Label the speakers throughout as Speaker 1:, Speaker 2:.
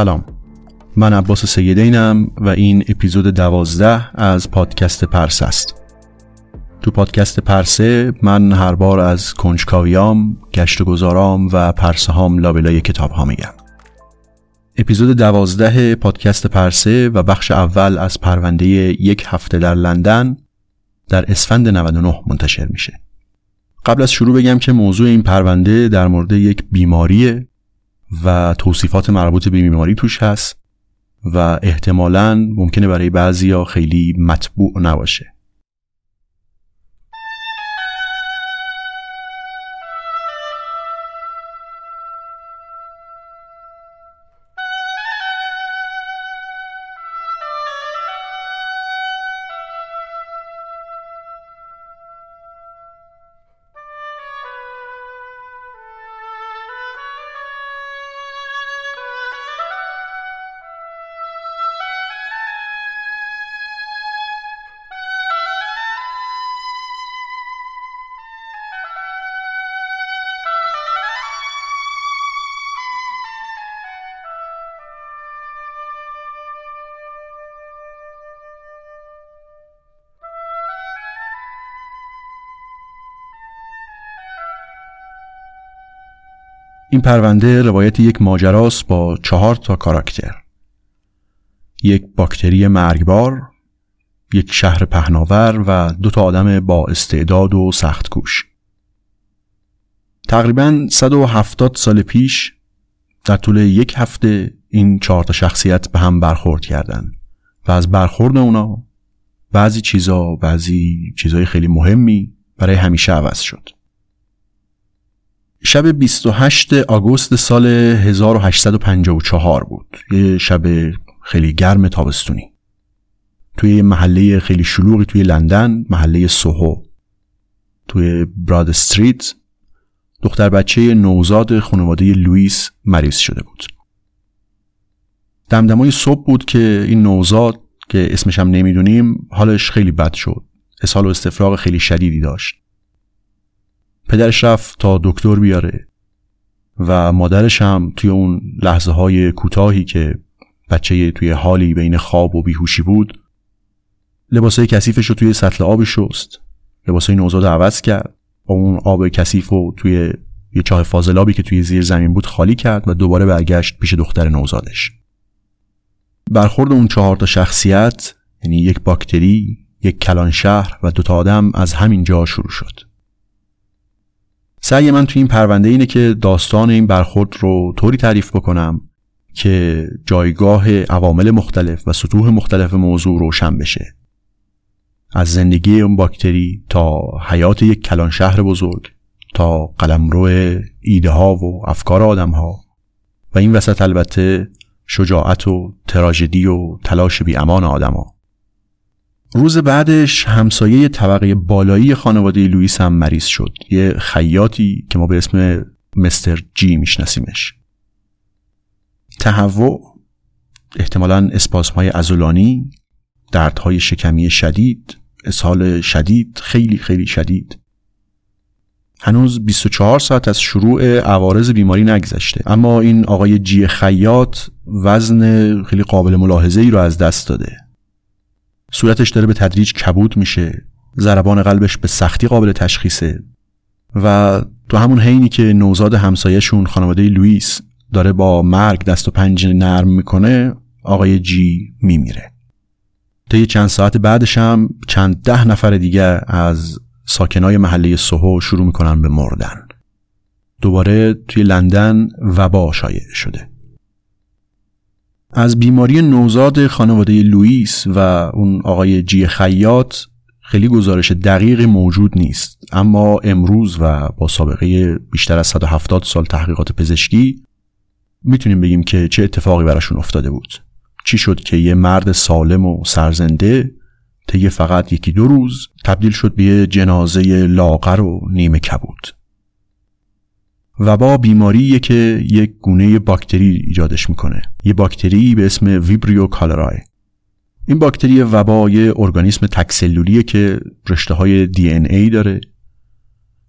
Speaker 1: سلام. من عباس سیدینم و این اپیزود دوازده از پادکست پرس است. تو پادکست پرسه من هر بار از کنجکاویام، گشت و گذارام و پرسه هام لابلای کتاب ها میگم. اپیزود دوازده پادکست پرسه و بخش اول از پرونده یک هفته در لندن در اسفند 99 منتشر میشه. قبل از شروع بگم که موضوع این پرونده در مورد یک بیماریه و توصیفات مربوط به بیماری توش هست و احتمالا ممکنه برای بعضی ها خیلی مطبوع نباشه. این پرونده روایت یک ماجراست با چهار تا کاراکتر. یک باکتری مرگبار یک شهر پهناور و دو تا آدم با استعداد و سخت کوش. تقریبا 170 سال پیش در طول یک هفته این چهار تا شخصیت به هم برخورد کردند و از برخورد اونا بعضی چیزا بعضی چیزای خیلی مهمی برای همیشه عوض شد. شب 28 آگوست سال 1854 بود. یه شب خیلی گرم تابستونی. توی محله خیلی شلوغی توی لندن محله سوهو. توی براد استریت دختر بچه نوزاد خانواده لوئیس مریض شده بود. دمدمای صبح بود که این نوزاد که اسمش هم نمی‌دونیم حالش خیلی بد شد. اسهال و استفراغ خیلی شدیدی داشت. پدرش رفت تا دکتر بیاره و مادرش هم توی اون لحظه های کوتاهی که بچه توی حالی بین خواب و بیهوشی بود لباسای کثیفش رو توی سطل آب شست. لباسای نوزاد عوض کرد. با اون آب کثیف رو توی یه چاه فاضلابی که توی زیر زمین بود خالی کرد و دوباره برگشت پیش دختر نوزادش. برخورد اون چهار تا شخصیت یعنی یک باکتری، یک کلان شهر و دوتا آدم از همین جا شروع شد. سعی من توی این پرونده اینه که داستان این برخورد رو طوری تعریف بکنم که جایگاه عوامل مختلف و سطوح مختلف موضوع روشن بشه از زندگی اون باکتری تا حیات یک کلان شهر بزرگ تا قلمرو ایده ها و افکار آدم ها و این وسط البته شجاعت و تراژدی و تلاش بی امان آدم ها. روز بعدش همسایه طبقه بالایی خانواده لوئیس هم مریض شد. یه خیاطی که ما به اسم مستر جی میشناسیمش. تهوع احتمالا اسپاسم های ازولانی دردهای شکمی شدید اسهال شدید خیلی خیلی شدید. هنوز 24 ساعت از شروع عوارض بیماری نگذشته. اما این آقای جی خیاط وزن خیلی قابل ملاحظه ای رو از دست داده. صورتش داره به تدریج کبود میشه. ضربان قلبش به سختی قابل تشخیصه. و تو همون حینی که نوزاد همسایهشون خانواده لوئیس داره با مرگ دست و پنجه نرم می‌کنه آقای جی میمیره. طی چند ساعت بعدش هم چند ده نفر دیگه از ساکنای محله سوهو شروع می‌کنن به مردن. دوباره توی لندن وبا شایع شده. از بیماری نوزاد خانواده لوئیس و اون آقای جی خیاط خیلی گزارش دقیقی موجود نیست. اما امروز و با سابقه بیشتر از 170 سال تحقیقات پزشکی می‌تونیم بگیم که چه اتفاقی براشون افتاده بود. چی شد که یه مرد سالم و سرزنده طی فقط یکی دو روز تبدیل شد به یه جنازه لاغر و نیمه کبود؟ وبا بیماریه که یک گونه باکتری ایجادش می‌کنه. یه باکتری به اسم ویبریو کالرای این باکتری وبا یه ارگانیسم تکسلولیه که رشته های دی ان ای داره.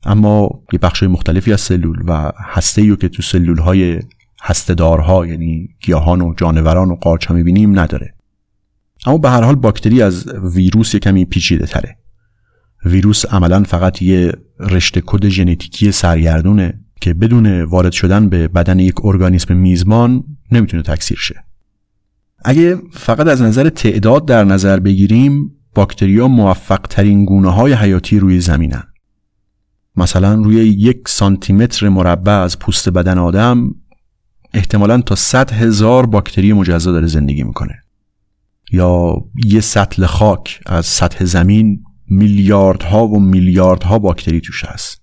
Speaker 1: اما یه بخش مختلفی از سلول و هسته که تو سلول های هستهدارها یعنی گیاهان و جانوران و قارچ می‌بینیم نداره. اما به هر حال باکتری از ویروس کمی پیچیده تره ویروس عملا فقط یه رشته کد ژنتیکی سرگردونه. که بدون وارد شدن به بدن یک ارگانیسم میزبان نمی‌تونه تکثیر شه. اگه فقط از نظر تعداد در نظر بگیریم باکتریا موفق ترین گونه های حیاتی روی زمینن. مثلا روی یک سانتیمتر مربع از پوست بدن آدم احتمالا تا 100 هزار باکتری مجزا داره زندگی می‌کنه. یا یه سطل خاک از سطح زمین میلیاردها و میلیاردها باکتری توش هست.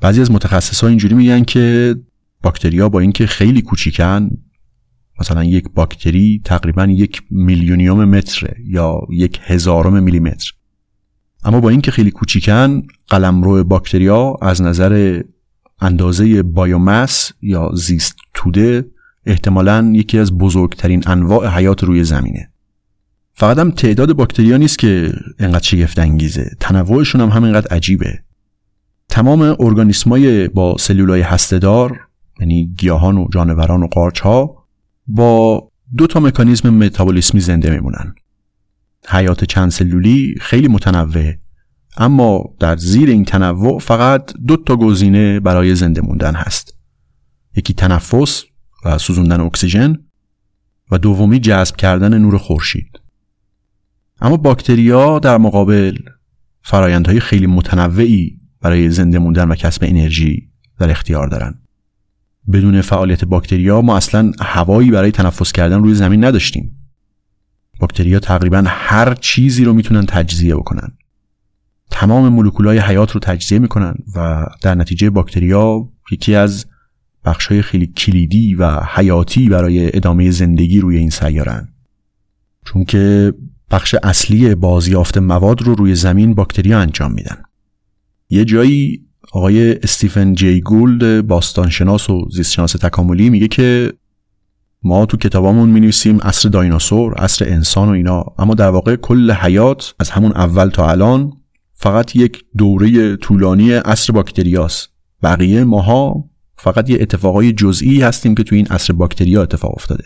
Speaker 1: بعضی از متخصص ها اینجوری میگن که باکتریا با اینکه خیلی کوچیکن مثلا یک باکتری تقریبا یک میلیونیوم متره یا یک هزارم میلیمتر. اما با اینکه خیلی کوچیکن قلمرو باکتریا از نظر اندازه بایومس یا زیست توده احتمالا یکی از بزرگترین انواع حیات روی زمینه. فقط هم تعداد باکتریا نیست که انقدر شگفت انگیزه تنوعشون هم همینقدر عجیبه. تمام ارگانیسمای با سلولای هستهدار یعنی گیاهان و جانوران و قارچ ها با دو تا مکانیزم متابولیسمی زنده میمونن. حیات چند سلولی خیلی متنوع اما در زیر این تنوع فقط دو تا گزینه برای زنده موندن هست. یکی تنفس و سوزوندن اکسیژن و دومی جذب کردن نور خورشید. اما باکتریا در مقابل فرایندهای خیلی متنوعی برای زنده موندن و کسب انرژی در اختیار دارن. بدون فعالیت باکتریا ما اصلا هوایی برای تنفس کردن روی زمین نداشتیم. باکتریا تقریبا هر چیزی رو می‌تونن تجزیه بکنن. تمام مولکولای حیات رو تجزیه می‌کنن و در نتیجه باکتریا یکی از بخشای خیلی کلیدی و حیاتی برای ادامه زندگی روی این سیارن چون که بخش اصلی بازیافت مواد رو روی زمین باکتریا انجام میدن. یه جایی آقای استیفن جی گولد باستانشناس و زیستشناس تکاملی میگه که ما تو کتابامون می نویسیم عصر دایناسور، عصر انسان و اینا. اما در واقع کل حیات از همون اول تا الان فقط یک دوره طولانی عصر باکتریاست. بقیه ماها فقط یه اتفاقای جزئی هستیم که تو این عصر باکتریا اتفاق افتاده.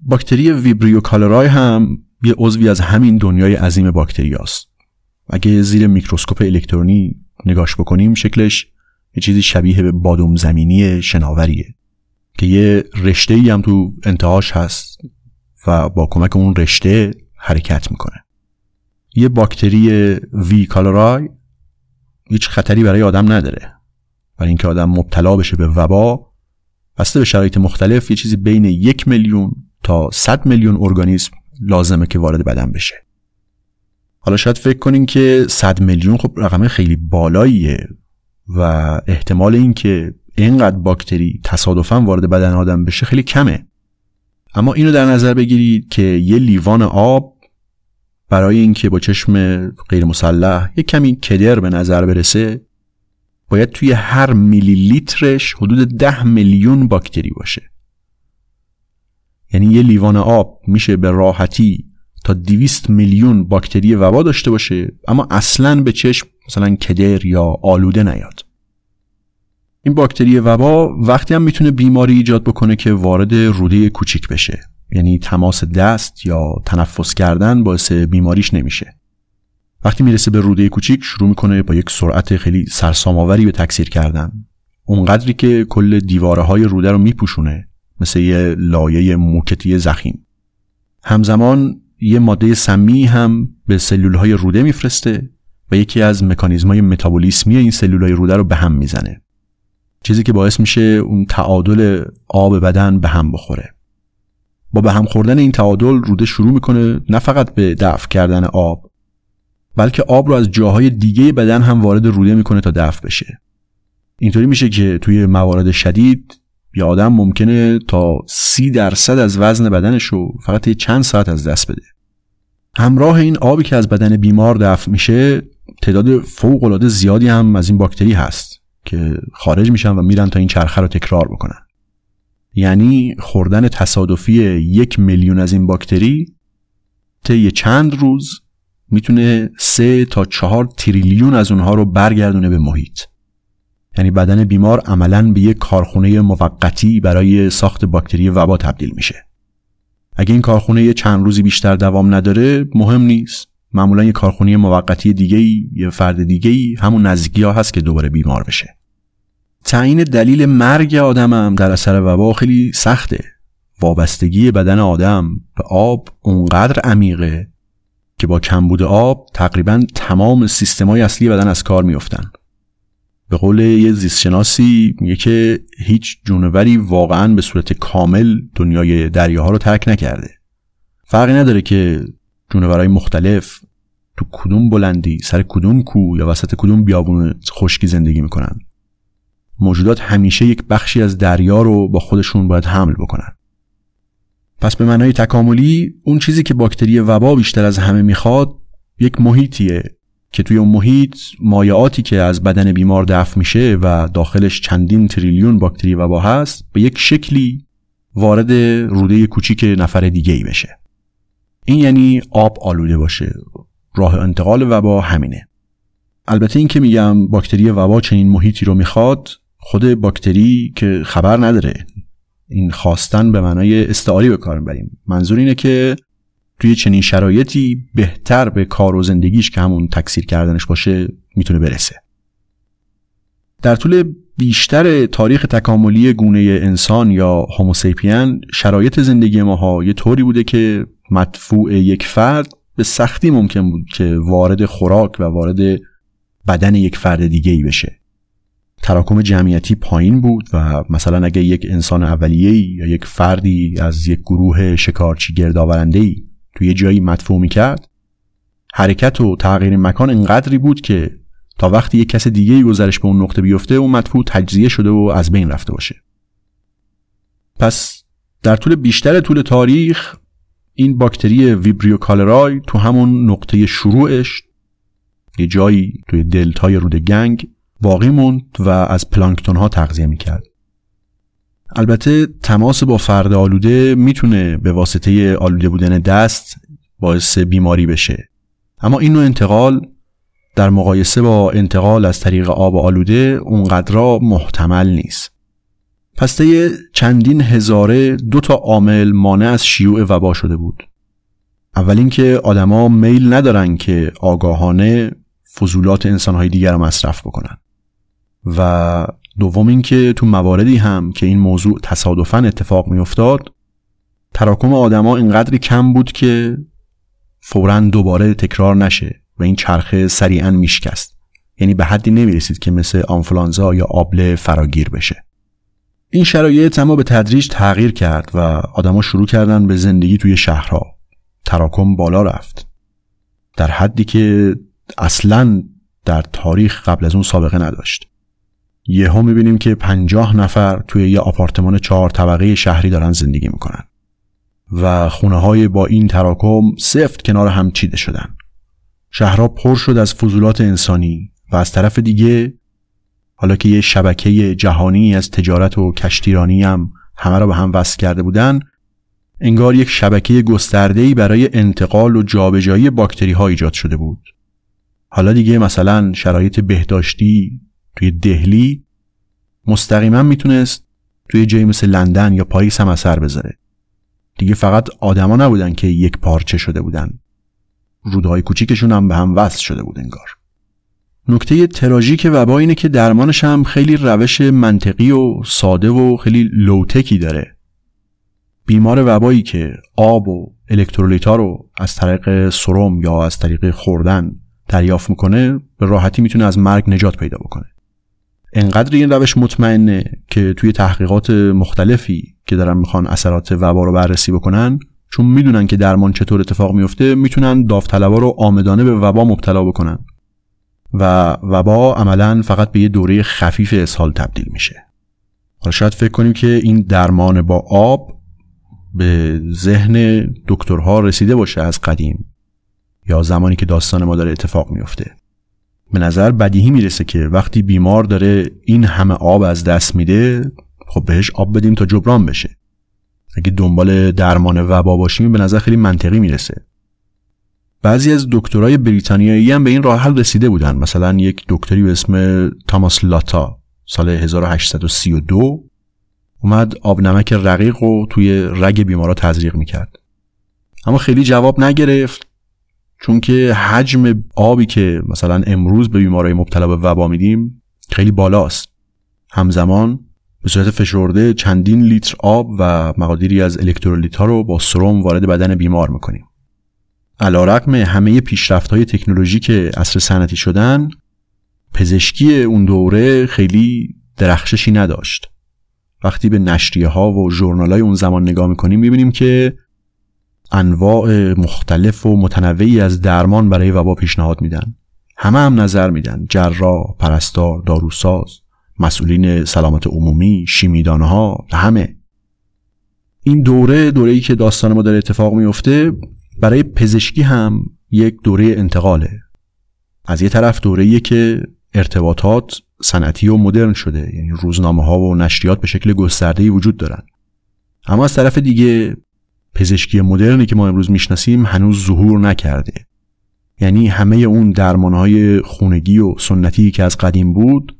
Speaker 1: باکتری ویبریو کالرای هم یه عضوی از همین دنیای عظیم باکتریاست. اگه زیر میکروسکوپ الکترونی نگاش بکنیم شکلش یه چیزی شبیه به بادوم زمینی شناوریه که یه رشته ای هم تو انتهاش هست و با کمک اون رشته حرکت می‌کنه. یه باکتری وی کالرای هیچ خطری برای آدم نداره. برای اینکه آدم مبتلا بشه به وبا بسته به شرایط مختلف یه چیزی بین یک میلیون تا 100 میلیون ارگانیسم لازمه که وارد بدن بشه. حالا شاید فکر کنین که 100 میلیون خب رقم خیلی بالاییه و احتمال اینکه اینقدر باکتری تصادفا وارد بدن آدم بشه خیلی کمه. اما اینو در نظر بگیرید که یه لیوان آب برای اینکه با چشم غیر مسلح یه کمی کدر به نظر برسه باید توی هر میلی لیترش حدود ده میلیون باکتری باشه. یعنی یه لیوان آب میشه به راحتی تا 200 میلیون باکتری وبا داشته باشه اما اصلا به چشم مثلا کدر یا آلوده نیاد. این باکتری وبا وقتی هم می‌تونه بیماری ایجاد بکنه که وارد روده کوچیک بشه یعنی تماس دست یا تنفس کردن باعث بیماریش نمیشه. وقتی می‌رسه به روده کوچیک شروع می‌کنه با یک سرعت خیلی سرسام‌آوری به تکثیر کردن. اونقدری که کل دیواره های روده رو میپوشونه مثل یه لایه موکتی زخیم. همزمان یه ماده سمی هم به سلول های روده میفرسته و یکی از مکانیزم های متابولیسمی این سلول های روده رو به هم می‌زنه. چیزی که باعث میشه اون تعادل آب بدن به هم بخوره. با به هم خوردن این تعادل روده شروع می‌کنه نه فقط به دفع کردن آب بلکه آب رو از جاهای دیگه بدن هم وارد روده می‌کنه تا دفع بشه. اینطوری میشه که توی موارد شدید یه آدم ممکنه تا سی درصد از وزن بدنش رو فقط چند ساعت از دست بده. همراه این آبی که از بدن بیمار دفع میشه تعداد فوق العاده زیادی هم از این باکتری هست که خارج میشن و میرن تا این چرخه رو تکرار بکنن. یعنی خوردن تصادفی یک میلیون از این باکتری طی چند روز می‌تونه سه تا چهار تریلیون از اونها رو برگردونه به محیط. یعنی بدن بیمار عملا به یک کارخونه موقتی برای ساخت باکتری وبا تبدیل میشه. اگه این کارخونه یه چند روزی بیشتر دوام نداره مهم نیست. معمولا یه کارخونه موقتی دیگه ای یه فرد دیگه ای همون نزدیکی ها هست که دوباره بیمار بشه. تعیین دلیل مرگ آدمم در اثر وبا خیلی سخته. وابستگی بدن آدم به آب اونقدر عمیقه که با کمبود آب تقریبا تمام سیستمای اصلی بدن از کار میفتن به قول یه زیستشناسی میگه که هیچ جونوری واقعا به صورت کامل دنیای دریاها رو ترک نکرده. فرقی نداره که جونورهای مختلف تو کدوم بلندی سر کدوم کو یا وسط کدوم بیابون خشکی زندگی می‌کنن. موجودات همیشه یک بخشی از دریا رو با خودشون باید حمل بکنن. پس به معنای تکاملی اون چیزی که باکتری وبا بیشتر از همه می‌خواد یک محیطیه. که توی اون محیط مایعاتی که از بدن بیمار دفع میشه و داخلش چندین تریلیون باکتری وبا هست به یک شکلی وارد روده کوچیک نفر دیگه ای بشه. این یعنی آب آلوده باشه. راه انتقال وبا همینه. البته این که میگم باکتری وبا چنین محیطی رو می‌خواد خود باکتری که خبر نداره. این خواستن به معنای استعاری به کار می‌بریم. منظور اینه که توی چنین شرایطی بهتر به کار و زندگیش که همون تکثیر کردنش باشه می‌تونه برسه. در طول بیشتر تاریخ تکاملی گونه انسان یا هوموسیپین شرایط زندگی ماها یه طوری بوده که مدفوع یک فرد به سختی ممکن بود که وارد خوراک و وارد بدن یک فرد دیگه ای بشه. تراکم جمعیتی پایین بود و مثلا اگه یک انسان اولیه یا یک فردی از یک گروه شکارچی گردآورنده ای توی یه جایی مدفوع می‌کرد؟ حرکت و تغییر مکان انقدری بود که تا وقتی یک کس دیگه گذرش به اون نقطه بیفته اون مدفوع تجزیه شده و از بین رفته باشه. پس در طول بیشتر طول تاریخ این باکتری ویبریو کالرای تو همون نقطه شروعش یه جایی توی دلتای رود گنگ باقی موند و از پلانکتون ها تغذیه می‌کرد. البته تماس با فرد آلوده می‌تونه به واسطه آلوده بودن دست باعث بیماری بشه. اما این نوع انتقال در مقایسه با انتقال از طریق آب آلوده اونقدر محتمل نیست. پس طی چندین هزاره دو تا عامل مانع از شیوع وبا شده بود. اول اینکه آدما میل ندارن که آگاهانه فضولات انسانهای دیگر رو مصرف بکنن و دوم اینکه تو مواردی هم که این موضوع تصادفا اتفاق میافتاد تراکم آدما اینقدری کم بود که فورا دوباره تکرار نشه و این چرخه سریعا میشکست. یعنی به حدی نمی‌رسید که مثل آنفلانزا یا آبله فراگیر بشه. این شرایط اما به تدریج تغییر کرد و آدما شروع کردن به زندگی توی شهرها. تراکم بالا رفت. در حدی که اصلا در تاریخ قبل از اون سابقه نداشت. یهو می‌بینیم که پنجاه نفر توی یه آپارتمان چهار طبقه شهری دارن زندگی می‌کنن. و خونه های با این تراکم سفت کنار هم چیده شدن. شهرها پر شد از فضولات انسانی و از طرف دیگه حالا که یه شبکه جهانی از تجارت و کشتیرانی هم همه را به هم وصل کرده بودن انگار یک شبکه گسترده‌ای برای انتقال و جابجایی باکتری ها ایجاد شده بود. حالا دیگه مثلا شرایط بهداشتی توی دهلی مستقیما می‌تونست توی جایی مثل لندن یا پاریس هم اثر بذاره. دیگه فقط آدما نبودن که یک پارچه شده بودن. رودهای کوچیکشون هم به هم وصل شده بود انگار. نکته تراژیک وبا اینه که درمانش هم خیلی روش منطقی و ساده و خیلی لوتکی داره. بیمار وبایی که آب و الکترولیتا رو از طریق سرم یا از طریق خوردن دریافت می‌کنه به راحتی می‌تونه از مرگ نجات پیدا بکنه. انقدر این روش مطمئنه که توی تحقیقات مختلفی که دارن می‌خوان اثرات وبا رو بررسی بکنن چون می‌دونن که درمان چطور اتفاق میفته می‌تونن داوطلبا رو آمدانه به وبا مبتلا بکنن. و وبا عملا فقط به یه دوره خفیف اسهال تبدیل میشه. حالا شاید فکر کنیم که این درمان با آب به ذهن دکترها رسیده باشه از قدیم یا زمانی که داستان ما داره اتفاق میفته. به نظر بدیهی می‌رسه که وقتی بیمار داره این همه آب از دست میده خب بهش آب بدیم تا جبران بشه. اگه دنبال درمان وبا باشیم به نظر خیلی منطقی می‌رسه. بعضی از دکترای بریتانیایی هم به این راه حل رسیده بودن. مثلا یک دکتری به اسم تاماس لاتا سال 1832 اومد آب نمک رقیق رو توی رگ بیمارا تزریق می‌کرد. اما خیلی جواب نگرفت. چون که حجم آبی که مثلا امروز به بیمارای مبتلا به وبا میدیم خیلی بالاست. همزمان به صورت فشرده چندین لیتر آب و مقادیری از الکترولیت ها رو با سرم وارد بدن بیمار می‌کنیم. علیرغم همه پیشرفت های تکنولوژیک عصر صنعتی شدن پزشکی اون دوره خیلی درخششی نداشت. وقتی به نشریه ها و ژورنال های اون زمان نگاه می‌کنیم می‌بینیم که انواع مختلف و متنوعی از درمان برای وبا پیشنهاد میدن. همه هم نظر میدن. جراح پرستار داروساز مسئولین سلامت عمومی شیمیدانه ها همه. این دوره دوره‌ای که داستان ما داره اتفاق میفته برای پزشکی هم یک دوره انتقاله. از یه طرف دوره‌ایه که ارتباطات صنعتی و مدرن شده یعنی روزنامه ها و نشریات به شکل گسترده‌ای وجود دارن. اما از طرف دیگه پزشکی مدرنی که ما امروز می‌شناسیم هنوز ظهور نکرده. یعنی همه اون درمانهای خونگی و سنتی که از قدیم بود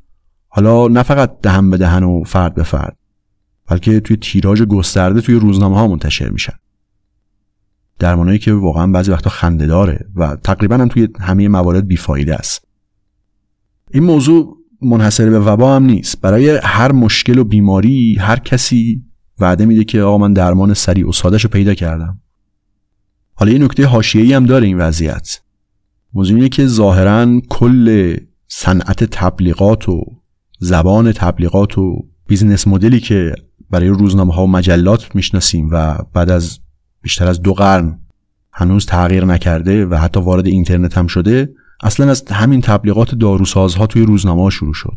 Speaker 1: حالا نه فقط دهن به دهن و فرد به فرد بلکه توی تیراژ گسترده توی روزنامه ها منتشر میشن. درمانهایی که واقعا بعضی وقتا خنده داره و تقریبا هم توی همه موارد بیفایده است. این موضوع منحصر به وبا هم نیست. برای هر مشکل و بیماری هر کسی وعده میده که آقا من درمان سریع و سادش رو پیدا کردم. حالا یه نکته حاشیه‌ای هم داره این وضعیت. موضوع اینه که ظاهرا کل صنعت تبلیغات و زبان تبلیغات و business model ی که برای روزنامه ها و مجلات می‌شناسیم و بعد از بیشتر از دو قرن هنوز تغییر نکرده و حتی وارد اینترنت هم شده اصلا از همین تبلیغات داروسازها توی روزنامه ها شروع شد.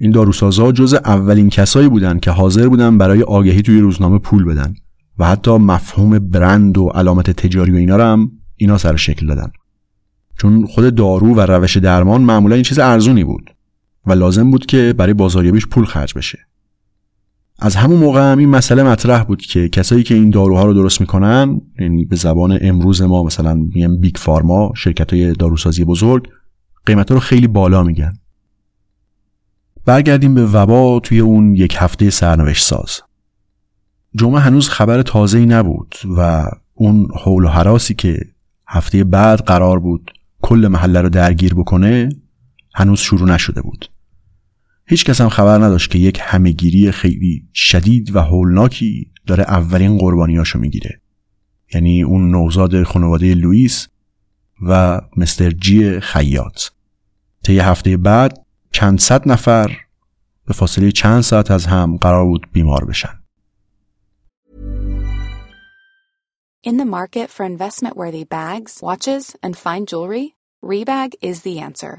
Speaker 1: این داروسازها جز اولین کسایی بودن که حاضر بودن برای آگهی توی روزنامه پول بدن و حتی مفهوم برند و علامت تجاری و اینا رو هم اینا سر شکل دادن. چون خود دارو و روش درمان معمولا این چیز ارزونی بود و لازم بود که برای بازاریابیش پول خرج بشه. از همون موقع هم این مسئله مطرح بود که کسایی که این داروها رو درست می‌کنن یعنی به زبان امروز ما مثلا میگن بیگ فارما شرکت های داروسازی بزرگ قیمت رو خیلی بالا میگن. برگردیم به وبا توی اون یک هفته سرنوشت ساز جمعه هنوز خبر تازه‌ای نبود و اون حول و حراسی که هفته بعد قرار بود کل محله رو درگیر بکنه هنوز شروع نشده بود. هیچ کس هم خبر نداشت که یک همهگیری خیلی شدید و هولناکی داره اولین قربانیاشو می‌گیره. یعنی اون نوزاد خانواده لوئیس و مستر جی خیاط. طی هفته بعد چند صد نفر به فاصله چند ساعت از هم قرار بود بیمار بشن.
Speaker 2: In the market for investment-worthy bags, watches, and fine jewelry, Rebag is the answer.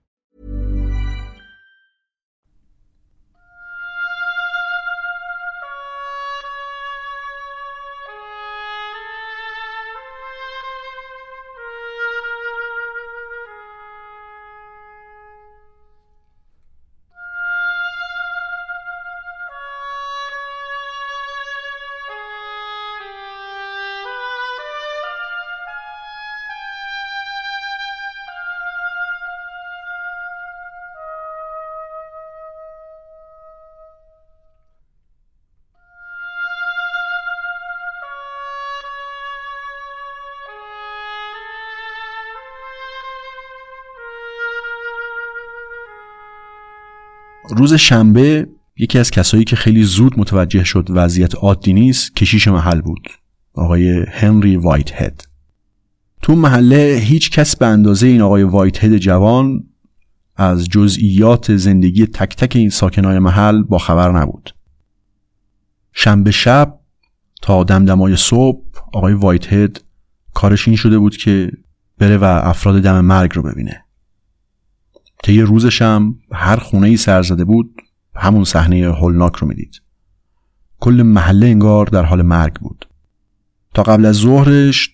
Speaker 1: روز شنبه یکی از کسایی که خیلی زود متوجه شد وضعیت عادی نیست کشیش محل بود. آقای هنری وایت هد تو محله هیچ کس به اندازه این آقای وایت هد جوان از جزئیات زندگی تک تک این ساکنای محل با خبر نبود. شنبه شب تا دمدمای صبح آقای وایت هد کارش این شده بود که بره و افراد دم مرگ رو ببینه. طی روزش هم هر خونه ای سر زده بود همون صحنه هولناک رو می‌دید. کل محله انگار در حال مرگ بود. تا قبل از ظهرش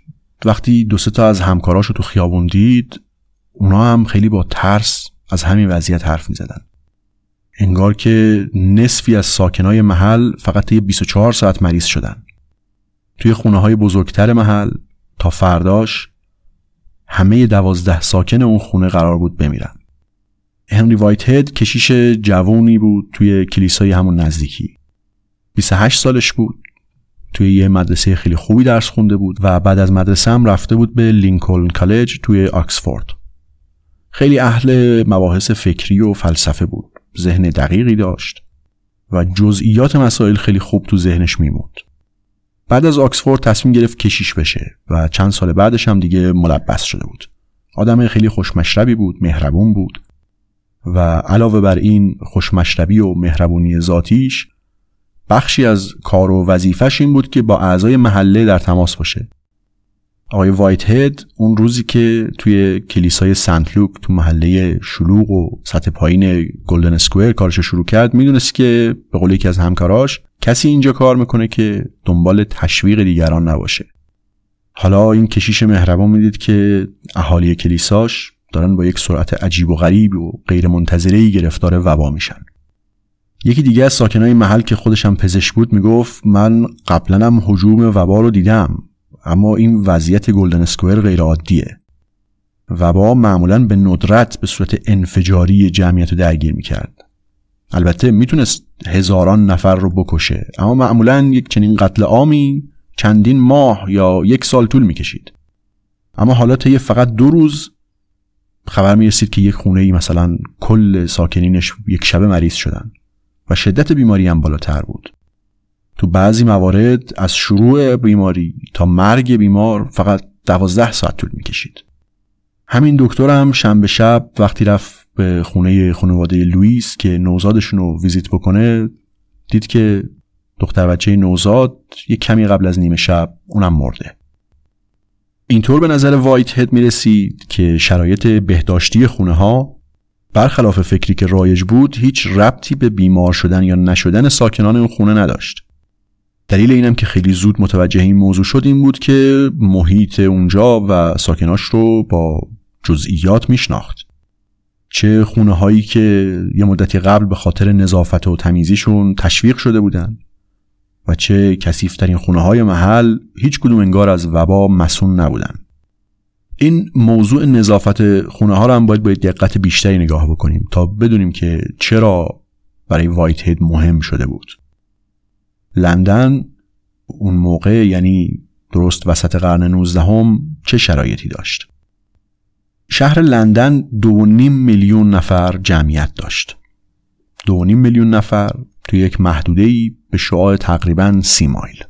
Speaker 1: وقتی دو تا از همکاراشو تو خیابون دید اونا هم خیلی با ترس از همین وضعیت حرف می‌زدن. انگار که نصفی از ساکنای محل فقط طی 24 ساعت مریض شدن. توی خونه های بزرگتر محل تا فرداش همه دوازده ساکن اون خونه قرار بود بمیرن. هنری وایت هد کشیش جوانی بود توی کلیسای همون نزدیکی. 28 سالش بود. توی یه مدرسه خیلی خوبی درس خونده بود و بعد از مدرسه هم رفته بود به لینکلن کالج توی آکسفورد. خیلی اهل مباحث فکری و فلسفه بود. ذهن دقیقی داشت و جزئیات مسائل خیلی خوب تو ذهنش میموند. بعد از آکسفورد تصمیم گرفت کشیش بشه و چند سال بعدش هم دیگه ملبس شده بود. آدم خیلی خوشمشربی بود مهربون بود. و علاوه بر این خوشمشربی و مهربونی ذاتیش بخشی از کار و وظیفش این بود که با اعضای محله در تماس باشه. آقای وایت هد اون روزی که توی کلیسای سنت لوک تو محله شلوغ و سطح پایین گلدن اسکوئر کارش شروع کرد می‌دونست که به قول یکی از همکاراش کسی اینجا کار می‌کنه که دنبال تشویق دیگران نباشه. حالا این کشیش مهربان می‌دید که اهالی کلیساش دارن با یک سرعت عجیب و غریب و غیر منتظره گرفتار وبا میشن. یکی دیگه از ساکنای محل که خودشم پزشک بود می‌گفت من قبلا هم حجوم وبا رو دیدم اما این وضعیت گلدن اسکوئر غیر عادیه وبا معمولا به ندرت به صورت انفجاری جمعیت رو درگیر می‌کرد. البته می‌تونست هزاران نفر رو بکشه اما معمولا یک چنین قتل عامی چندین ماه یا یک سال طول می‌کشید. اما حالا طی فقط دو روز خبر می‌رسید که یک خونه ای مثلا کل ساکنینش یک شبه مریض شدن و شدت بیماری هم بالاتر بود. تو بعضی موارد از شروع بیماری تا مرگ بیمار فقط دوازده ساعت طول می‌کشید. همین دکتر هم شنبه شب وقتی رفت به خونه خانواده لوئیس که نوزادشون رو ویزیت بکنه دید که دختر بچه نوزاد یک کمی قبل از نیمه شب اونم مرده. اینطور به نظر وایت هد می رسید که شرایط بهداشتی خونه ها برخلاف فکری که رایج بود هیچ ربطی به بیمار شدن یا نشدن ساکنان اون خونه نداشت. دلیل اینم که خیلی زود متوجه این موضوع شد این بود که محیط اونجا و ساکناش رو با جزئیات میشناخت. چه خونه هایی که یه مدتی قبل به خاطر نظافت و تمیزیشون تشویق شده بودن و چه کسیفترین خونه های محل هیچ کدوم انگار از وبا مسون نبودن. این موضوع نظافت خونه ها رو هم باید باید دقت بیشتری نگاه بکنیم تا بدونیم که چرا برای وایت هید مهم شده بود. لندن اون موقع یعنی درست وسط قرن 19 هم چه شرایطی داشت؟ شهر لندن دو نیم میلیون نفر جمعیت داشت. دو نیم میلیون نفر تو یک محدوده به شعاع تقریبا سی مایل.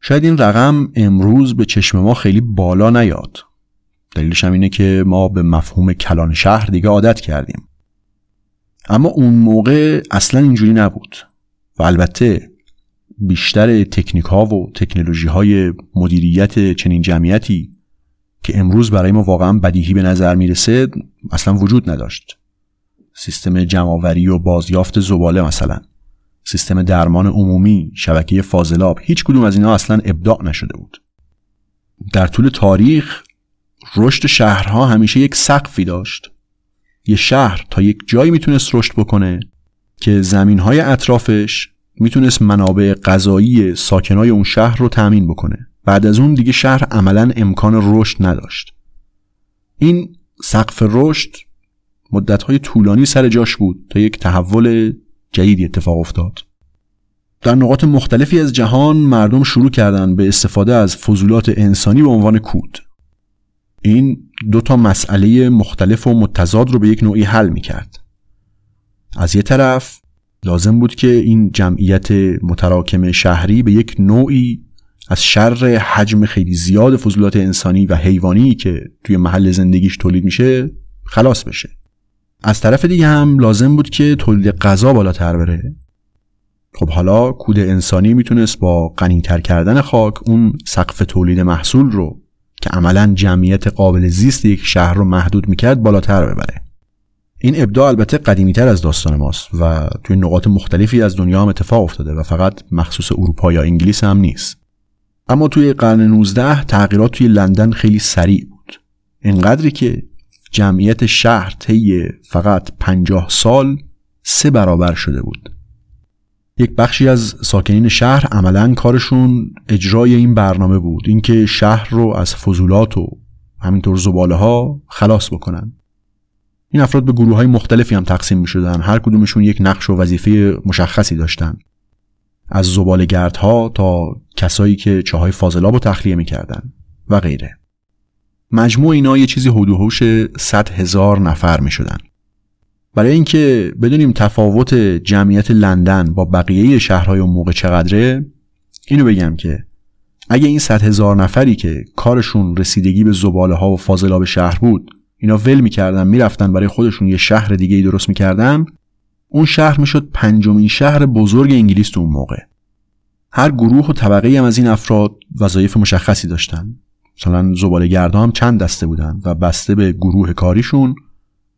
Speaker 1: شاید این رقم امروز به چشم ما خیلی بالا نیاد. دلیلش هم اینه که ما به مفهوم کلان شهر دیگه عادت کردیم. اما اون موقع اصلا اینجوری نبود و البته بیشتر تکنیک ها و تکنولوژی های مدیریت چنین جمعیتی که امروز برای ما واقعا بدیهی به نظر می‌رسه اصلا وجود نداشت. سیستم جمعآوری و بازیافت زباله مثلا. سیستم درمان عمومی شبکه فاضلاب هیچ کدوم از اینا اصلا ابداع نشده بود. در طول تاریخ رشد شهرها همیشه یک سقفی داشت. یه شهر تا یک جایی می‌تونست رشد بکنه که زمینهای اطرافش می‌تونست منابع غذایی ساکنای اون شهر رو تأمین بکنه. بعد از اون دیگه شهر عملا امکان رشد نداشت. این سقف رشد مدتهای طولانی سر جاش بود تا یک تحول جدیدی اتفاق افتاد. در نقاط مختلفی از جهان مردم شروع کردن به استفاده از فضولات انسانی به عنوان کود. این دو تا مسئله مختلف و متضاد رو به یک نوعی حل می کرد از یه طرف لازم بود که این جمعیت متراکم شهری به یک نوعی از شر حجم خیلی زیاد فضولات انسانی و حیوانی که توی محل زندگیش تولید میشه خلاص بشه. از طرف دیگه هم لازم بود که تولید غذا بالاتر بره. خب حالا کود انسانی می‌تونست با غنیتر کردن خاک اون سقف تولید محصول رو که عملا جمعیت قابل زیست یک شهر رو محدود می‌کرد بالاتر ببره. این ابداع البته قدیمیتر از داستان ماست و توی نقاط مختلفی از دنیا هم اتفاق افتاده و فقط مخصوص اروپا یا انگلیس هم نیست. اما توی قرن 19 تغییرات توی لندن خیلی سریع بود. اینقدری که جمعیت شهر طی فقط 50 سال سه برابر شده بود. یک بخشی از ساکنین شهر عملا کارشون اجرای این برنامه بود اینکه شهر رو از فضولات و همینطور زباله ها خلاص بکنن. این افراد به گروه های مختلفی هم تقسیم می شدن هر کدومشون یک نقش و وظیفه مشخصی داشتن. از زبالگردها تا کسایی که چاهای فاضلاب رو تخلیه می‌کردن و غیره. مجموع اینا یه چیزی حدوهوش 100 هزار نفر می شدن. برای اینکه بدونیم تفاوت جمعیت لندن با بقیه شهرهای اون موقع چقدره اینو بگم که اگه این 100 هزار نفری که کارشون رسیدگی به زباله ها و فاضلاب شهر بود اینا ول می‌کردن می‌رفتن برای خودشون یه شهر دیگه ای درست می‌کردن اون شهر می‌شد پنجمین شهر بزرگ انگلیس تو اون موقع هر گروه و طبقه هم از این افراد وظایف مشخصی داشتن مثلا زبالگردها هم چند دسته بودن و بسته به گروه کاریشون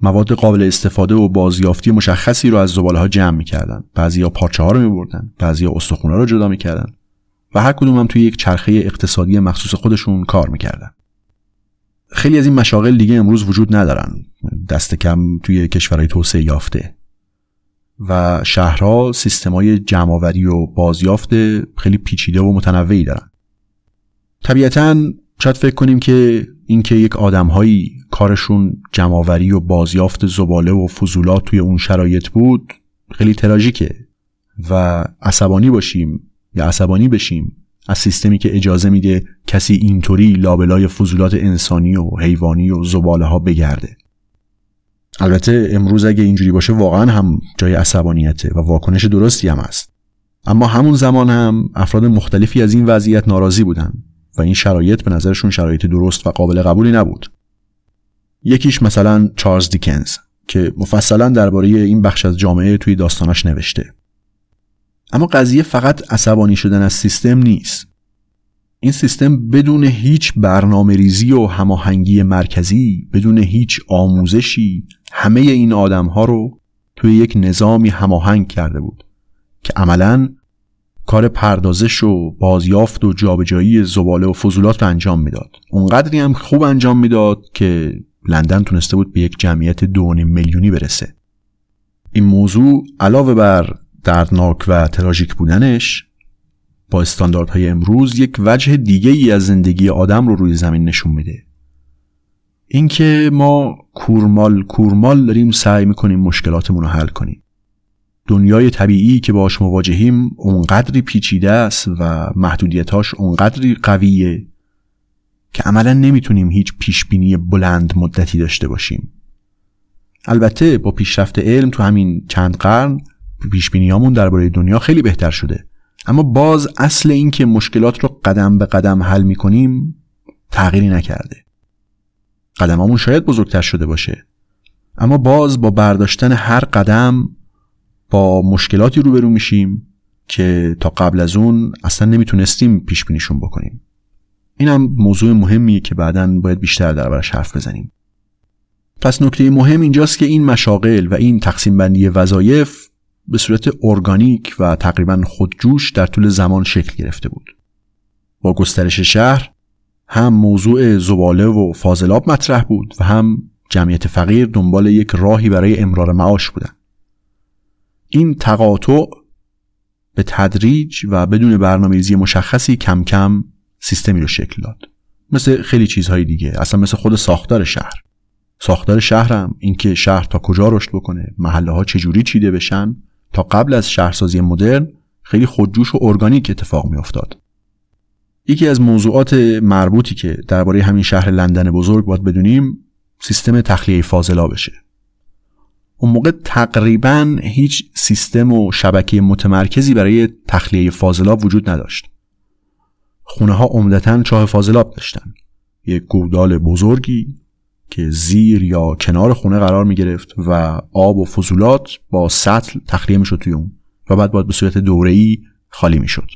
Speaker 1: مواد قابل استفاده و بازیافتی مشخصی رو از زباله ها جمع می‌کردن. بعضیا پارچه ها رو میبردن بعضیا استخونه رو جدا می‌کردن و هر کدوم هم توی یک چرخه اقتصادی مخصوص خودشون کار می‌کردن. خیلی از این مشاغل دیگه امروز وجود ندارن. دست کم توی کشورهای توسعه یافته. و شهرها سیستمای جمعآوری و بازیافت خیلی پیچیده و متنوعی دارن. طبیعتا شاید فکر کنیم که اینکه یک آدمهایی کارشون جمعآوری و بازیافت زباله و فضولات توی اون شرایط بود خیلی تراژیکه و عصبانی باشیم یا عصبانی بشیم از سیستمی که اجازه میده کسی اینطوری لابلای فضولات انسانی و حیوانی و زباله ها بگرده. البته امروز اگه اینجوری باشه واقعا هم جای عصبانیته و واکنش درستی هم است اما همون زمان هم افراد مختلفی از این وضعیت ناراضی بودن. و این شرایط به نظرشون شرایط درست و قابل قبولی نبود. یکیش مثلا چارلز دیکنز که مفصلا درباره این بخش از جامعه توی داستاناش نوشته. اما قضیه فقط عصبانی شدن از سیستم نیست. این سیستم بدون هیچ برنامه ریزی و هماهنگی مرکزی بدون هیچ آموزشی همه این آدم ها رو توی یک نظامی هماهنگ کرده بود که عملا کار پردازش و بازیافت و جابجایی زباله و فضولات رو انجام می‌داد. اونقدری هم خوب انجام می‌داد که لندن تونسته بود به یک جمعیت دو میلیونی برسه. این موضوع علاوه بر دردناک و تراژیک بودنش با استانداردهای امروز یک وجه دیگه ای از زندگی آدم رو روی زمین نشون میده. اینکه ما کورمال کورمال داریم سعی می‌کنیم مشکلاتمون رو حل کنیم. دنیای طبیعی که باش مواجهیم اونقدری پیچیده است و محدودیتاش اونقدری قویه که عملا نمی‌تونیم هیچ پیشبینی بلند مدتی داشته باشیم. البته با پیشرفت علم تو همین چند قرن پیشبینیامون درباره دنیا خیلی بهتر شده. اما باز اصل این که مشکلات رو قدم به قدم حل می‌کنیم تغییری نکرده. قدمامون شاید بزرگتر شده باشه. اما باز با برداشتن هر قدم با مشکلاتی روبرو میشیم که تا قبل از اون اصلا نمی‌تونستیم پیش بینیشون بکنیم. این هم موضوع مهمیه که بعدا باید بیشتر دربارش حرف بزنیم. پس نکته مهم اینجاست که این مشاغل و این تقسیم بندی وظایف به صورت ارگانیک و تقریبا خودجوش در طول زمان شکل گرفته بود. با گسترش شهر هم موضوع زباله و فاضلاب مطرح بود و هم جمعیت فقیر دنبال یک راهی برای امرار معاش بودن. این تقاطع به تدریج و بدون برنامه‌ریزی مشخصی کم کم سیستمی رو شکل داد مثل خیلی چیزهای دیگه اصلا مثل خود ساختار شهر ساختار شهرم اینکه شهر تا کجا رشد بکنه محله ها چجوری چیده بشن تا قبل از شهرسازی مدرن خیلی خودجوش و ارگانیک اتفاق می افتاد. یکی از موضوعات مربوطی که درباره همین شهر لندن بزرگ باید بدونیم سیستم تخلیه فاضلا بشه. اون موقع تقریبا هیچ سیستم و شبکه متمرکزی برای تخلیه فاضلاب وجود نداشت. خونه ها عمدتا چاه فاضلاب داشتن. یک گودال بزرگی که زیر یا کنار خونه قرار می گرفت و آب و فضولات با سطل تخلیه می شد توی اون و بعد باید به صورت دوره‌ای خالی می شد.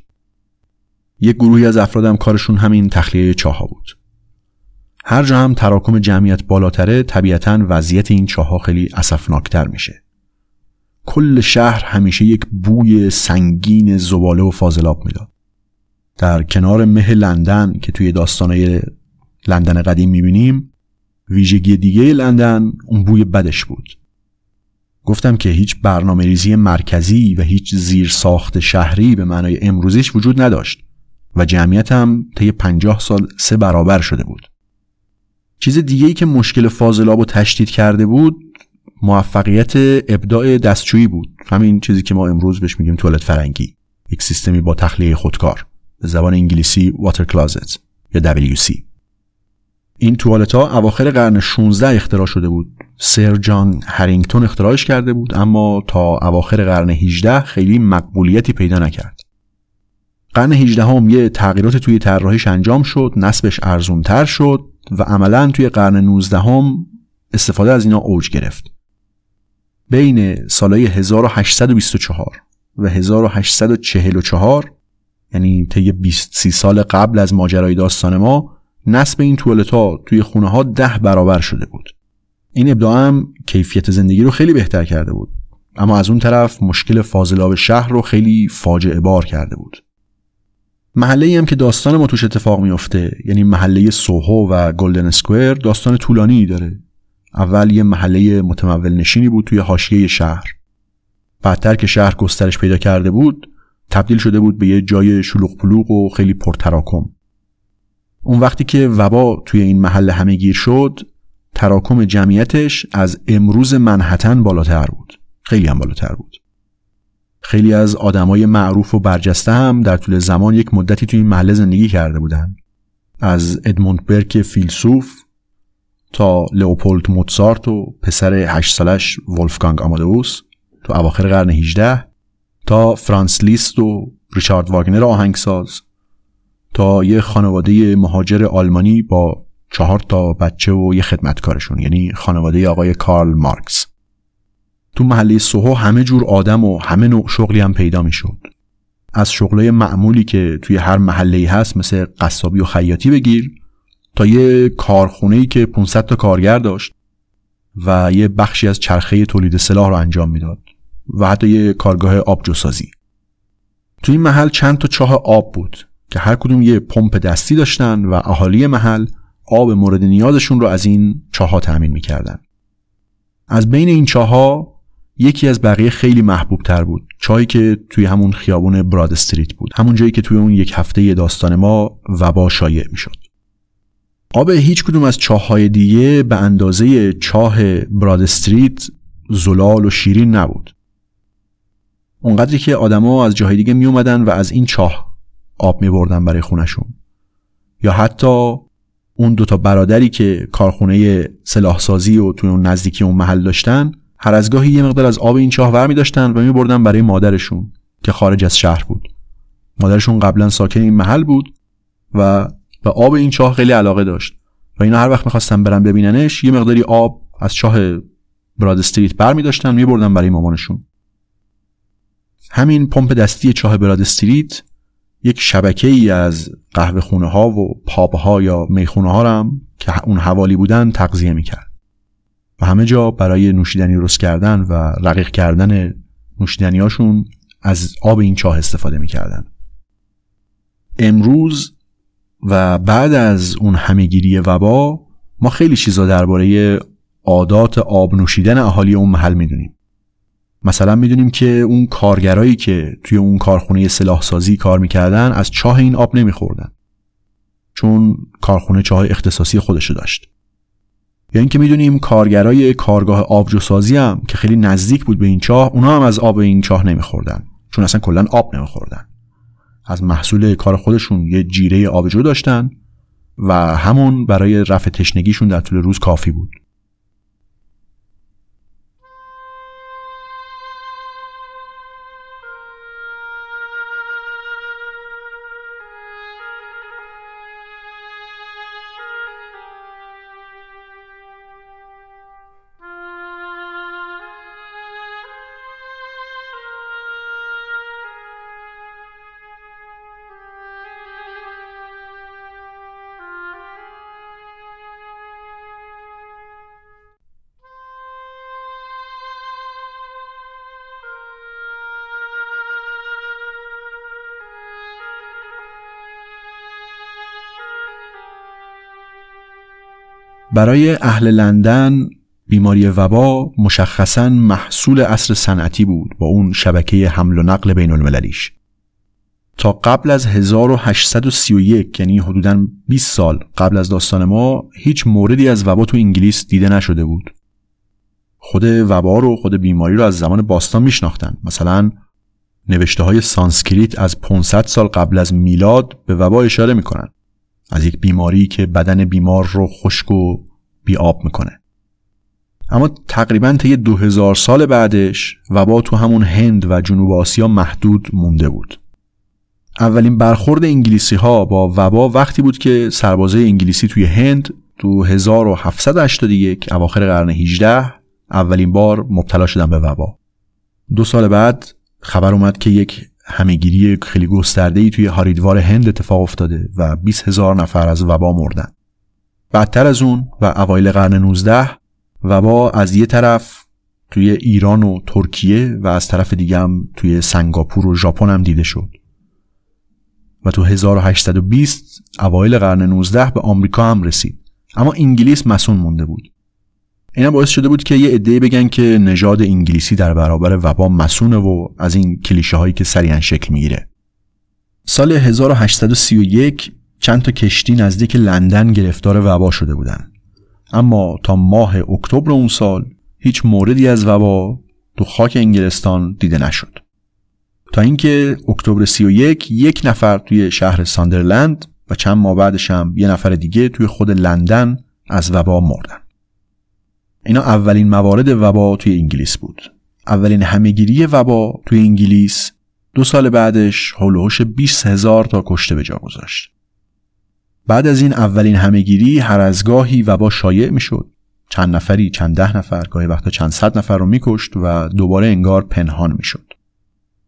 Speaker 1: یک گروهی از افرادم کارشون همین تخلیه چاها بود. هر جا هم تراکم جمعیت بالاتره طبیعتا وضعیت این چاها خیلی اسفناکتر میشه. کل شهر همیشه یک بوی سنگین زباله و فاضلاب می‌داد. در کنار مه لندن که توی داستانهای لندن قدیم می‌بینیم ویژگی دیگه لندن اون بوی بدش بود گفتم که هیچ برنامه ریزی مرکزی و هیچ زیر ساخت شهری به معنای امروزیش وجود نداشت و جمعیت هم طی پنجاه سال سه برابر شده بود چیز دیگه ای که مشکل فاضلاب و تشدید کرده بود موفقیت ابداع دستشویی بود. همین چیزی که ما امروز بهش میگیم توالت فرنگی. یک سیستمی با تخلیه خودکار. به زبان انگلیسی واتر کلازت یا WC این توالت ها اواخر قرن 16 اختراع شده بود. سر جان هرینگتون اختراعش کرده بود اما تا اواخر قرن 18 خیلی مقبولیتی پیدا نکرد. قرن 18 هم یه تغییرات توی طراحیش انجام شد نسبش ارزونتر شد. و عملا توی قرن 19 هم استفاده از اینا اوج گرفت. بین سالهای 1824 و 1844 یعنی طی 20 سی سال قبل از ماجرای داستان ما نصب این توالت ها توی خونه ها ده برابر شده بود. این ابداع هم کیفیت زندگی رو خیلی بهتر کرده بود. اما از اون طرف مشکل فاضلاب شهر رو خیلی فاجعه بار کرده بود. محله هم که داستان ما توش اتفاق میفته یعنی محله سوهو و گلدن اسکوئر داستان طولانی داره. اول یه محله متمول نشینی بود توی حاشیه شهر. بعدتر که شهر گسترش پیدا کرده بود تبدیل شده بود به یه جای شلوغ پلوغ و خیلی پرتراکم. اون وقتی که وبا توی این محل همه گیر شد تراکم جمعیتش از امروز منحتن بالاتر بود. خیلی هم بالاتر بود. خیلی از آدمای معروف و برجسته هم در طول زمان یک مدتی توی این محله زندگی کرده بودن. از ادموند برک فیلسوف تا لئوپولد موتسارت و پسر هشت سالش ولفگانگ آمادوس تو اواخر قرن 18 تا فرانس لیست و ریچارد واگنر آهنگساز تا یه خانواده مهاجر آلمانی با چهار تا بچه و یه خدمتکارشون یعنی خانواده آقای کارل مارکس. تو محله سوهو همه جور آدم و همه نوع شغلی هم پیدا می‌شد. از شغلای معمولی که توی هر محله هست مثل قصابی و خیاطی بگیر تا یه کارخونه که 500 تا کارگر داشت و یه بخشی از چرخه تولید سلاح رو انجام می‌داد و حتی یه کارگاه آبجوسازی. تو این محل چند تا چاه آب بود که هر کدوم یه پمپ دستی داشتن و اهالی محل آب مورد نیازشون رو از این چاه ها تأمین می‌کردن. از بین این چاه ها یکی از بقیه خیلی محبوب تر بود. چایی که توی همون خیابون براد استریت بود. همون جایی که توی اون یک هفته داستان ما وبا شایع می‌شد. آب هیچ کدوم از چاه های دیگه به اندازه چاه براد استریت زلال و شیرین نبود. اونقدری که آدما از جاهای دیگه می اومدن و از این چاه آب می بردن برای خونشون یا حتی اون دوتا برادری که کارخونه سلاحسازی و توی اون نزدیکی اون محل داشتن هر از گاهی یه مقدار از آب این چاه ور می و می بردن برای مادرشون که خارج از شهر بود. مادرشون قبلا ساکن این محل بود و به آب این چاه خیلی علاقه داشت و اینا هر وقت می‌خواستن برن ببیننش یه مقداری آب از چاه براد استریت بر می می بردن برای مامانشون. همین پمپ دستی چاه براد استریت یک شبکه ای از قهوه خونه ها و پاب ها یا می‌خونه ها هم که اون حوالی بودن تغذیه می‌کرد. و همه جا برای نوشیدنی درست کردن و رقیق کردن نوشیدنی هاشون از آب این چاه استفاده می‌کردن. امروز و بعد از اون همهگیری وبا ما خیلی چیزا درباره عادات آب نوشیدن اهالی اون محل می‌دونیم. مثلا می‌دونیم که اون کارگرایی که توی اون کارخونه سلاح سازی کار می‌کردن از چاه این آب نمیخوردن. چون کارخونه چاه اختصاصی خودشو داشت. یا اینکه می‌دونیم کارگرای کارگاه آبجوسازی هم که خیلی نزدیک بود به این چاه اونا هم از آب این چاه نمیخوردن. چون اصلا کلا آب نمیخوردن. از محصول کار خودشون یه جیره آبجو داشتن و همون برای رفع تشنگیشون در طول روز کافی بود. برای اهل لندن بیماری وبا مشخصا محصول عصر صنعتی بود با اون شبکه حمل و نقل بین المللیش تا قبل از 1831 یعنی حدودا 20 سال قبل از داستان ما هیچ موردی از وبا تو انگلیس دیده نشده بود. خود وبا رو خود بیماری رو از زمان باستان میشناختن. مثلا نوشته های سانسکریت از 500 سال قبل از میلاد به وبا اشاره می‌کنن. از یک بیماری که بدن بیمار رو خشک و بیاب می‌کنه. اما تقریبا طی دو هزار سال بعدش وبا تو همون هند و جنوب آسیا محدود مونده بود. اولین برخورد انگلیسی ها با وبا وقتی بود که سربازه انگلیسی توی هند تو 1781 اواخر قرن 18 اولین بار مبتلا شدن به وبا. دو سال بعد خبر اومد که یک همهگیری خیلی گسترده ای توی هاریدوار هند اتفاق افتاده و 20 هزار نفر از وبا مردن. بعدتر از اون و اوایل قرن 19 وبا از یه طرف توی ایران و ترکیه و از طرف دیگه هم توی سنگاپور و ژاپن هم دیده شد. و تو 1820 اوایل قرن 19 به آمریکا هم رسید. اما انگلیس مسون مونده بود. اینا باعث شده بود که یه عده بگن که نژاد انگلیسی در برابر وبا مسونه و از این کلیشه هایی که سریعا شکل می‌گیره. سال 1831 چند تا کشتی نزدیک لندن گرفتار وبا شده بودن. اما تا ماه اکتبر اون سال هیچ موردی از وبا تو خاک انگلستان دیده نشد. تا اینکه اکتبر 31 یک نفر توی شهر ساندرلند و چند ماه بعدش هم یه نفر دیگه توی خود لندن از وبا مردن. اینا اولین موارد وبا توی انگلیس بود. اولین همهگیری وبا توی انگلیس دو سال بعدش هلوهوش 20 هزار تا کشته به جا گذاشت. بعد از این اولین همهگیری هر از گاهی وبا شایع می‌شد. چند نفری چند ده نفر گاهی وقتا چند صد نفر رو میکشت و دوباره انگار پنهان می‌شد.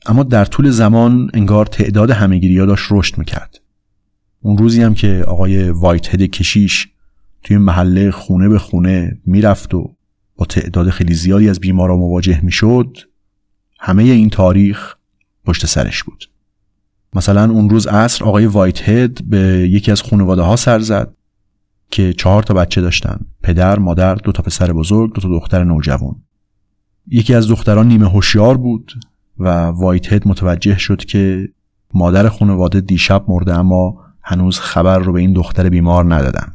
Speaker 1: اما در طول زمان انگار تعداد همهگیری ها داشت رشد می‌کرد. اون روزی هم که آقای وایت هد کشیش توی محله خونه به خونه می‌رفت و با تعداد خیلی زیادی از بیمارا مواجه می‌شد همه این تاریخ پشت سرش بود. مثلا اون روز عصر آقای وایت هد به یکی از خانواده ها سر زد که چهار تا بچه داشتن پدر مادر دو تا پسر بزرگ دو تا دختر نوجوان. یکی از دختران نیمه هوشیار بود و وایت هد متوجه شد که مادر خانواده دیشب مرده اما هنوز خبر رو به این دختر بیمار ندادن.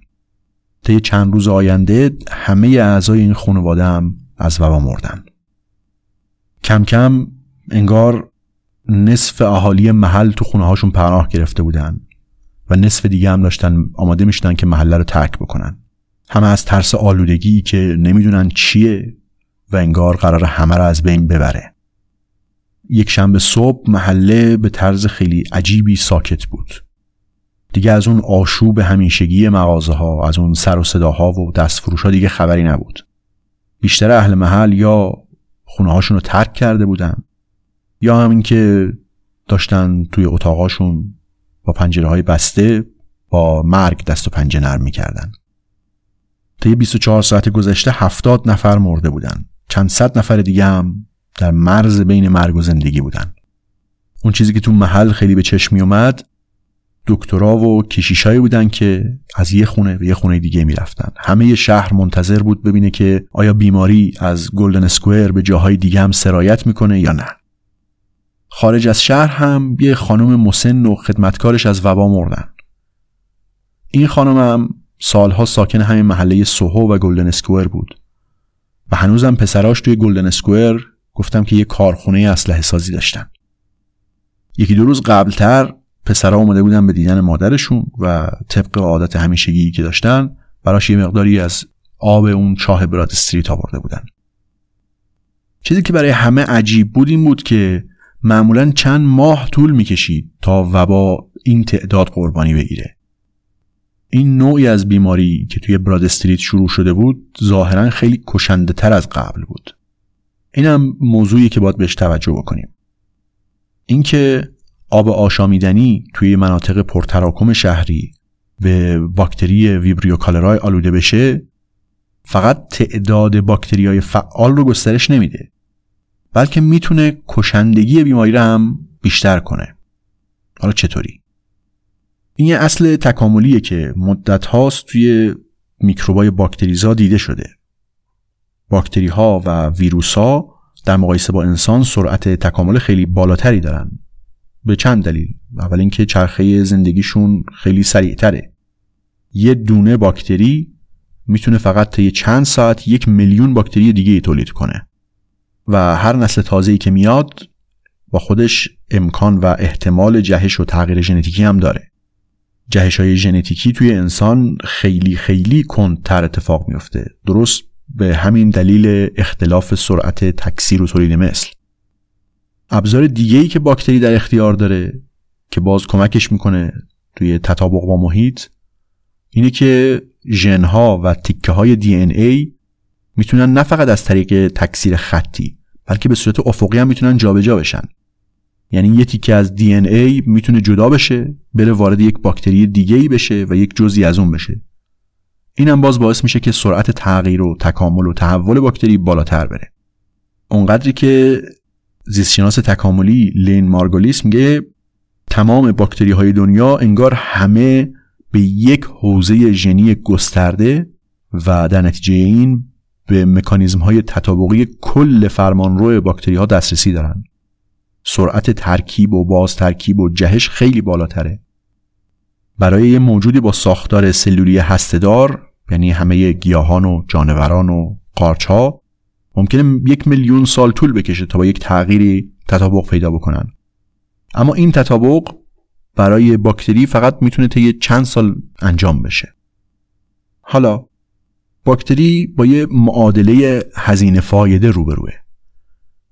Speaker 1: طی چند روز آینده همه اعضای این خانواده هم از وبا مردن. کم کم انگار نصف اهالی محل تو خونه هاشون پناه گرفته بودن و نصف دیگه هم داشتن آماده می‌شدن که محله رو ترک بکنن. همه از ترس آلودگی که نمی‌دونن چیه و انگار قرار همه رو از بین ببره. یک شنبه صبح محله به طرز خیلی عجیبی ساکت بود. دیگه از اون آشوب همیشگی مغازه ها از اون سر و صداها و دست فروش ها دیگه خبری نبود. بیشتر اهل محل یا خونه هاشون رو ترک کرده بودن یا همین که داشتن توی اتاقاشون با پنجره های بسته با مرگ دست و پنجه نرم می‌کردن. طی 24 ساعت گذشته هفتاد نفر مرده بودن. چند صد نفر دیگه هم در مرز بین مرگ و زندگی بودن. اون چیزی که تو محل خیلی به چشم می اومد دکترا و کشیشایی بودن که از یه خونه به یه خونه دیگه می‌رفتن. همه شهر منتظر بود ببینه که آیا بیماری از گلدن اسکوئر به جاهای دیگه هم سرایت می‌کنه یا نه. خارج از شهر هم یه خانم مسن و خدمتکارش از وبا مردن. این خانم هم سالها ساکن همین محله سوهو و گلدن اسکوئر بود. و هنوزم پسراش توی گلدن اسکوئر گفتم که یه کارخونه اسلحه سازی داشتن. یکی دو روز قبلتر پسرها اومده بودن به دیدن مادرشون و طبق عادت همیشگی که داشتن براش یه مقداری از آب اون چاه براد استریت آورده بودن. چیزی که برای همه عجیب بود این بود که معمولا چند ماه طول می‌کشید تا وبا این تعداد قربانی بگیره. این نوعی از بیماری که توی براد استریت شروع شده بود ظاهرا خیلی کشنده تر از قبل بود. اینم موضوعی که باید بهش توجه بکنیم. اینکه آب آشامیدنی توی مناطق پرتراکم شهری به باکتری ویبریو کالرای آلوده بشه فقط تعداد باکتری های فعال رو گسترش نمیده بلکه می‌تونه کشندگی بیماری رو هم بیشتر کنه. حالا چطوری؟ این یه اصل تکاملیه که مدت هاست توی میکروبای باکتریزا دیده شده. باکتری ها و ویروس ها در مقایسه با انسان سرعت تکامل خیلی بالاتری دارن. به چند دلیل. اول اینکه چرخه زندگیشون خیلی سریعتره. یه دونه باکتری می‌تونه فقط طی چند ساعت یک میلیون باکتری دیگه تولید کنه. و هر نسل تازه‌ای که میاد با خودش امکان و احتمال جهش و تغییر ژنتیکی هم داره. جهش های ژنتیکی توی انسان خیلی خیلی کندتر اتفاق میفته درست به همین دلیل اختلاف سرعت تکثیر و تولید مثل. ابزار دیگه ای که باکتری در اختیار داره که باز کمکش می‌کنه توی تطابق با محیط اینه که ژنها و تیکه های دی این ای می‌تونن نه فقط از طریق تکثیر خطی بلکه به صورت افقی هم می‌تونن جابجا بشن. یعنی یه تیکه از دی ای می‌تونه جدا بشه بره وارد یک باکتری دیگه ای بشه و یک جزئی از اون بشه. اینم باز باعث میشه که سرعت تغییر و تکامل و تحول باکتری بالاتر بره. اونقدری که زیستشناس تکاملی لین مارگولیس میگه تمام باکتری های دنیا انگار همه به یک حوزه ژنی گسترده و در نتیجه این به مکانیزم های تطابقی کل فرمانرو باکتری ها دسترسی دارن. سرعت ترکیب و باز ترکیب و جهش خیلی بالاتره. برای یه موجودی با ساختار سلولی هستهدار یعنی همه گیاهان و جانوران و قارچ ممکنه یک میلیون سال طول بکشه تا با یک تغییری تطابق پیدا بکنن. اما این تطابق برای باکتری فقط می‌تونه طی چند سال انجام بشه. حالا باکتری با یه معادله هزینه فایده روبروه.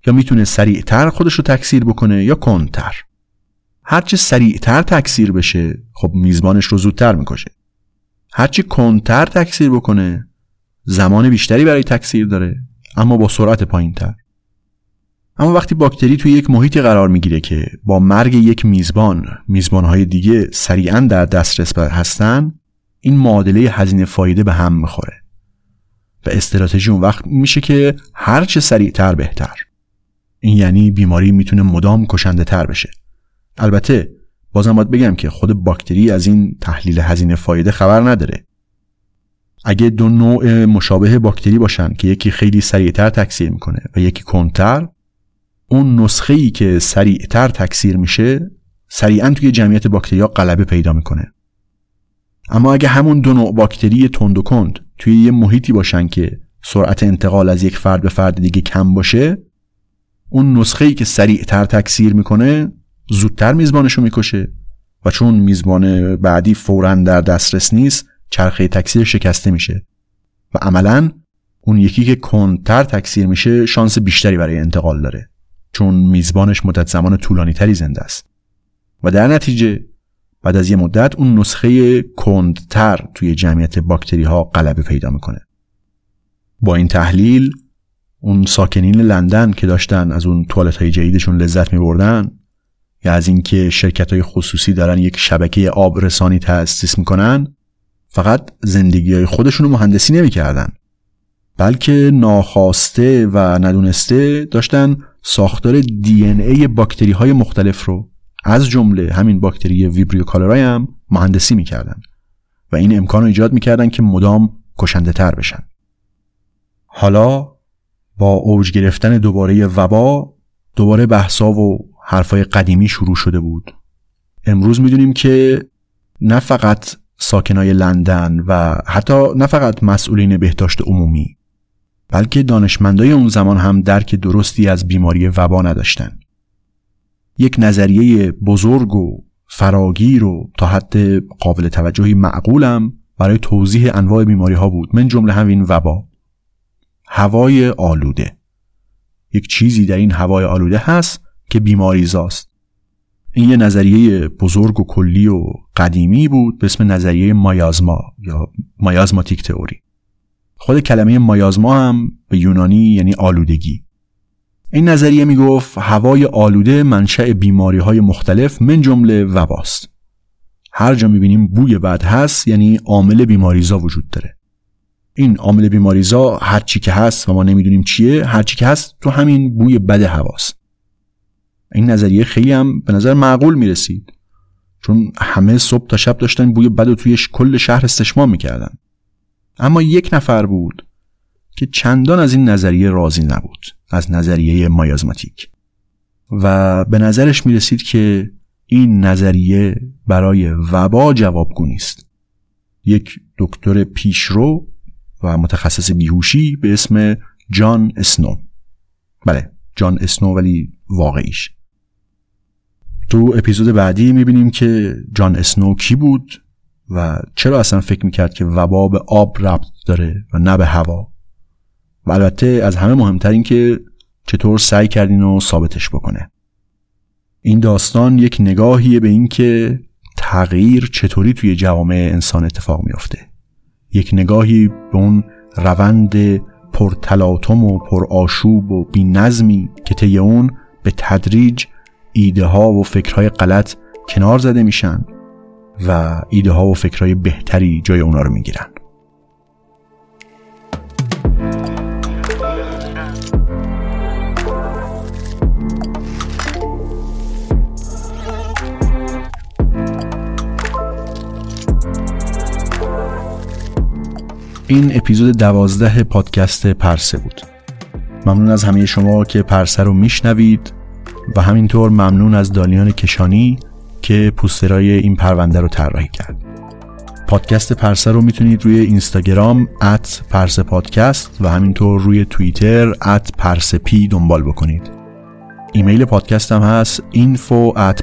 Speaker 1: یا می‌تونه سریعتر خودش رو تکثیر بکنه یا کندتر. هرچه سریعتر تکثیر بشه خب میزبانش رو زودتر می‌کشه. هرچی کندتر تکثیر بکنه زمان بیشتری برای تکثیر داره. اما با سرعت پایین تر اما وقتی باکتری توی یک محیطی قرار می‌گیره که با مرگ یک میزبان میزبانهای دیگه سریعا در دسترس هستن این معادله هزینه فایده به هم می‌خوره. و استراتژی اون وقت میشه که هرچه سریعتر بهتر. این یعنی بیماری می‌تونه مدام کشنده تر بشه. البته بازم باید بگم که خود باکتری از این تحلیل هزینه فایده خبر نداره. اگه دو نوع مشابه باکتری باشن که یکی خیلی سریعتر تکثیر می‌کنه و یکی کنتر اون نسخه ای که سریعتر تکثیر میشه سریعا توی جمعیت باکتریا غلبه پیدا می‌کنه. اما اگه همون دو نوع باکتری تند و کند توی یه محیطی باشن که سرعت انتقال از یک فرد به فرد دیگه کم باشه اون نسخه ای که سریعتر تکثیر می‌کنه زودتر میزبانشو می‌کشه و چون میزبان بعدی فورا در دسترس نیست چرخه تکثیر شکسته میشه. و عملا اون یکی که کندتر تکثیر میشه شانس بیشتری برای انتقال داره. چون میزبانش مدت زمان طولانی تری زنده است. و در نتیجه بعد از یه مدت اون نسخه کندتر توی جمعیت باکتری ها غلبه پیدا می‌کنه. با این تحلیل اون ساکنین لندن که داشتن از اون توالت های جدیدشون لذت می بردن یا از اینکه شرکت های خصوصی دارن یک شبکه آب رسانی تأسیس می‌کنن فقط زندگی های خودشون رو مهندسی نمی‌کردن بلکه ناخواسته و ندونسته داشتن ساختار دی ان ای باکتری های مختلف رو. از جمله همین باکتری ویبریو کالرای هم مهندسی می‌کردن و این امکان رو ایجاد می‌کردن که مدام کشنده تر بشن. حالا با اوج گرفتن دوباره وبا دوباره بحثا و حرفای قدیمی شروع شده بود. امروز می‌دونیم که نه فقط ساکنای لندن و حتی نه فقط مسئولین بهداشت عمومی بلکه دانشمندای اون زمان هم درک درستی از بیماری وبا نداشتن. یک نظریه بزرگ و فراگیر و تا حد قابل توجهی معقولم برای توضیح انواع بیماری ها بود. من جمله همین وبا. هوای آلوده. یک چیزی در این هوای آلوده هست که بیماری زاست این یه نظریه بزرگ و کلی و قدیمی بود به اسم نظریه مایازما یا مایازماتیک تئوری. خود کلمه مایازما هم به یونانی یعنی آلودگی. این نظریه می‌گفت هوای آلوده منشأ بیماری های مختلف من جمله وباست. هر جا می‌بینیم بوی بد هست یعنی عامل بیماریزا وجود داره. این عامل بیماریزا هر چی که هست و ما نمی‌دونیم چیه هر چی که هست تو همین بوی بد هواست. این نظریه خیلی هم به نظر معقول می‌رسید. چون همه صبح تا شب داشتن بوی بد و توی کل شهر استشمام می‌کردن. اما یک نفر بود که چندان از این نظریه راضی نبود از نظریه مایازماتیک. و به نظرش می‌رسید که این نظریه برای وبا جوابگو نیست یک دکتر پیشرو و متخصص بیهوشی به اسم جان اسنو. بله جان اسنو ولی واقعیش. تو اپیزود بعدی می‌بینیم که جان اسنو کی بود و چرا اصلا فکر می‌کرد که وبا به آب ربط داره و نه به هوا؟ و البته از همه مهمتر این که چطور سعی کردین و ثابتش بکنه. این داستان یک نگاهیه به اینکه تغییر چطوری توی جوامع انسان اتفاق میافته. یک نگاهی به اون روند پرتلاطم و پرآشوب و بینظمی که طی اون به تدریج ایده ها و فکرهای غلط کنار زده میشن و ایده ها و فکرهای بهتری جای اونا رو می‌گیرن. این اپیزود دوازده پادکست پرسه بود. ممنون از همه شما که پرسه رو میشنوید. و همینطور ممنون از دالیان کشانی که پوسترای این پرونده رو طراحی کرد. پادکست پرسه رو می‌تونید روی اینستاگرام at پرسه پادکست و همینطور روی توییتر at پرسه پی دنبال بکنید. ایمیل پادکست هم هست info at